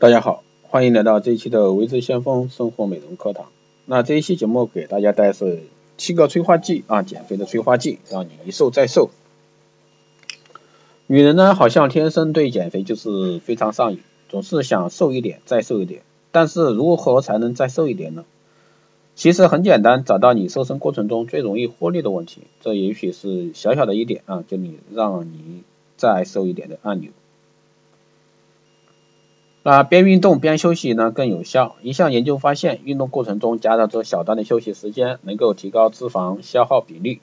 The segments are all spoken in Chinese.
大家好，欢迎来到这一期的维持先锋生活美容课堂。那这一期节目给大家带是七个催化剂啊，减肥的催化剂，让你一瘦再瘦。女人呢，好像天生对减肥就是非常上瘾，总是想瘦一点再瘦一点。但是如何才能再瘦一点呢？其实很简单，找到你瘦身过程中最容易获利的问题，这也许是小小的一点啊，就你让你再瘦一点的按钮。那边运动边休息呢更有效。一项研究发现，运动过程中加上这小段的休息时间，能够提高脂肪消耗比例。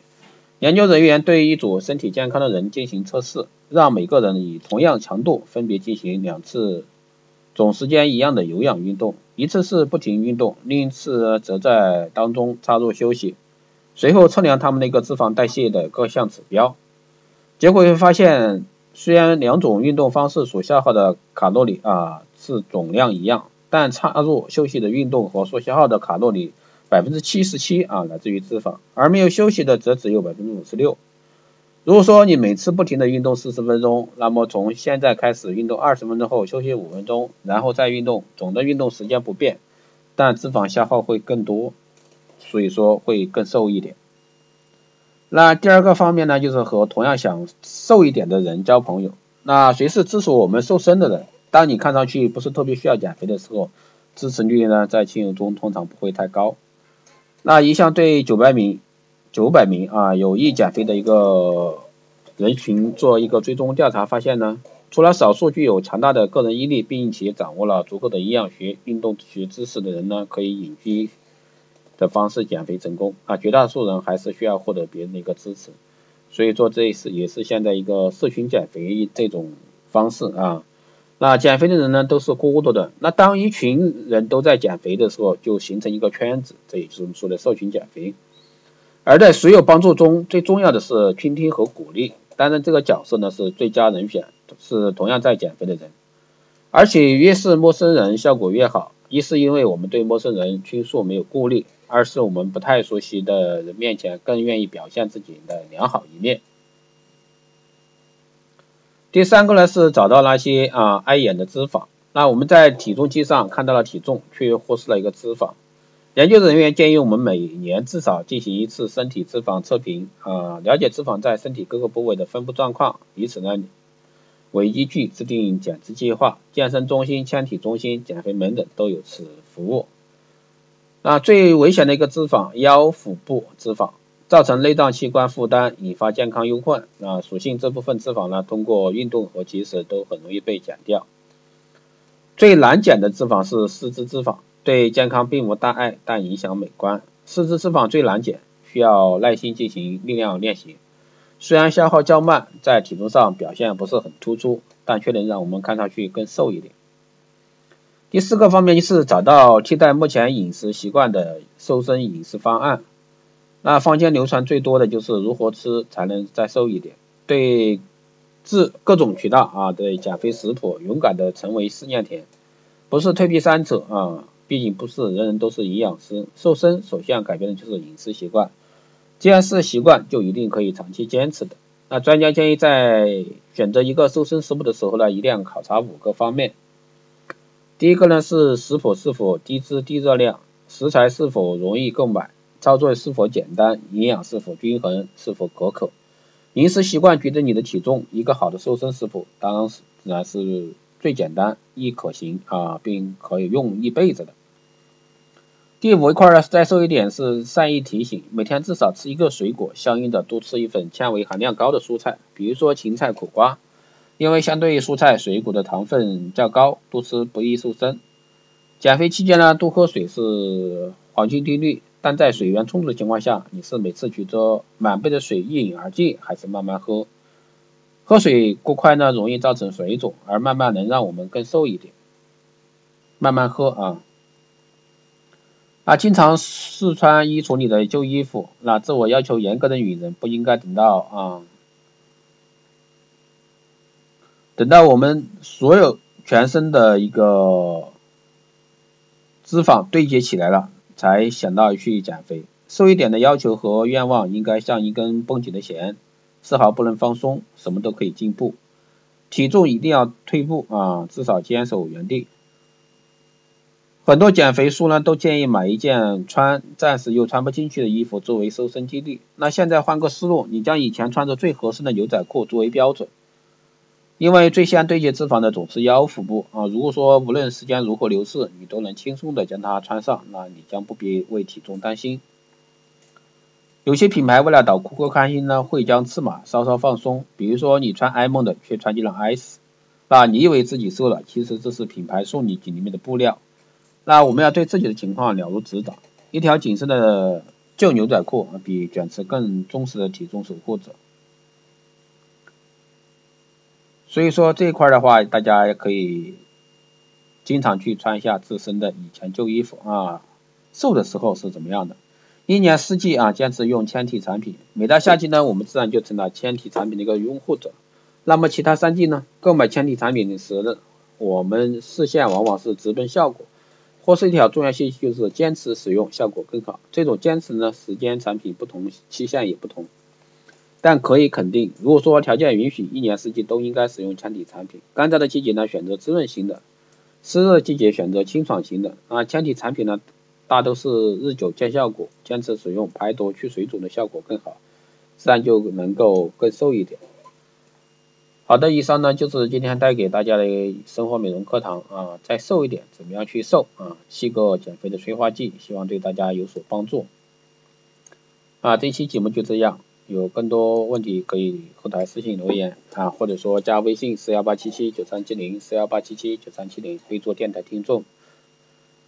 研究人员对一组身体健康的人进行测试，让每个人以同样强度分别进行两次总时间一样的有氧运动，一次是不停运动，另一次则在当中插入休息。随后测量他们那个脂肪代谢的各项指标，结果会发现，虽然两种运动方式所消耗的卡路里啊。是总量一样，但插入休息的运动和所消耗的卡路里百分之七十七啊来自于脂肪，而没有休息的则只有百分之五十六。如果说你每次不停的运动四十分钟，那么从现在开始运动二十分钟后休息五分钟，然后再运动，总的运动时间不变，但脂肪消耗会更多，所以说会更瘦一点。那第二个方面呢，就是和同样想瘦一点的人交朋友。那谁是支持我们瘦身的人？当你看上去不是特别需要减肥的时候，支持率呢在亲友中通常不会太高。那一项对九百名九百名啊有意减肥的一个人群做一个追踪调查，发现呢，除了少数具有强大的个人毅力，并且掌握了足够的营养学、运动学知识的人呢，可以隐居的方式减肥成功啊，绝大多数人还是需要获得别人的一个支持。所以说这是也是现在一个社群减肥这种方式啊。那减肥的人呢，都是孤独的。那当一群人都在减肥的时候，就形成一个圈子，这也就是我们说的社群减肥。而在所有帮助中，最重要的是倾听和鼓励。当然，这个角色呢是最佳人选，是同样在减肥的人。而且越是陌生人，效果越好。一是因为我们对陌生人倾诉没有顾虑，二是我们不太熟悉的人面前更愿意表现自己的良好一面。第三个呢是找到那些啊碍眼的脂肪。那我们在体重机上看到了体重，却忽视了一个脂肪。研究人员建议我们每年至少进行一次身体脂肪测评啊，了解脂肪在身体各个部位的分布状况，以此呢为依据制定减脂计划。健身中心、纤体中心、减肥门诊都有此服务。那最危险的一个脂肪，腰腹部脂肪。造成内脏器官负担，引发健康忧患。啊，属性这部分脂肪呢，通过运动和节食都很容易被减掉。最难减的脂肪是四肢脂肪，对健康并无大碍，但影响美观。四肢脂肪最难减，需要耐心进行力量练习。虽然消耗较慢，在体重上表现不是很突出，但却能让我们看上去更瘦一点。第四个方面就是找到替代目前饮食习惯的瘦身饮食方案。那坊间流传最多的就是如何吃才能再瘦一点，对治各种渠道啊，对减肥食谱勇敢的成为试验田，不是退避三舍啊，毕竟不是人人都是营养师，瘦身首先改变的就是饮食习惯，既然是习惯，就一定可以长期坚持的。那专家建议在选择一个瘦身食谱的时候呢，一定要考察五个方面，第一个呢是食谱是否低脂低热量，食材是否容易购买。操作是否简单，营养是否均衡，是否可口，饮食习惯决定你的体重。一个好的瘦身食谱，当然是自然是最简单、易可行啊，并可以用一辈子的。第五一块呢，再瘦一点是善意提醒，每天至少吃一个水果，相应的多吃一份纤维含量高的蔬菜，比如说芹菜、苦瓜，因为相对于蔬菜、水果的糖分较高，多吃不易瘦身。减肥期间呢，多喝水是黄金定律。但在水源充足的情况下，你是每次取着满杯的水一饮而尽，还是慢慢喝？喝水过快呢，容易造成水肿，而慢慢能让我们更瘦一点。慢慢喝啊！啊，经常试穿衣橱里的旧衣服，那自我要求严格的女人不应该等到啊，等到我们所有全身的一个脂肪堆积起来了。才想到去减肥，瘦一点的要求和愿望应该像一根绷紧的弦，丝毫不能放松，什么都可以进步。体重一定要退步啊，至少坚守原地。很多减肥书呢都建议买一件穿暂时又穿不进去的衣服作为瘦身基地。那现在换个思路，你将以前穿着最合适的牛仔裤作为标准，因为最先堆积脂肪的总是腰腹部啊。如果说无论时间如何流逝，你都能轻松的将它穿上，那你将不必为体重担心。有些品牌为了导顾客开心呢，会将尺码稍稍放松，比如说你穿 M 的却穿进了 S，那你以为自己瘦了，其实这是品牌送你紧里面的布料。那我们要对自己的情况了如指掌，一条紧身的旧牛仔裤比卷尺更忠实的体重守护者。所以说这一块的话，大家也可以经常去穿一下自身的以前旧衣服啊。瘦的时候是怎么样的？一年四季啊，坚持用纤体产品，每到夏季呢，我们自然就成了纤体产品的一个拥护者。那么其他三季呢，购买纤体产品的时呢，我们视线往往是直奔效果。或是一条重要信息就是坚持使用效果更好。这种坚持呢，时间产品不同，期限也不同。但可以肯定，如果说条件允许，一年四季都应该使用纤体产品。干燥的季节呢，选择滋润型的；湿热季节选择清爽型的。啊，纤体产品呢，大都是日久见效果，坚持使用排毒去水肿的效果更好，自然就能够更瘦一点。好的，以上呢就是今天带给大家的生活美容课堂啊，再瘦一点，怎么样去瘦啊？七个减肥的催化剂，希望对大家有所帮助。啊，这期节目就这样，有更多问题可以后台私信留言啊，或者说加微信四幺八七七九三七零四幺八七七九三七零，可以做电台听众。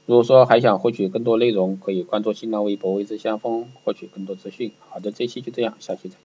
如果说还想获取更多内容，可以关注新浪微博“微之相锋”获取更多资讯。好的，这期就这样，下期再。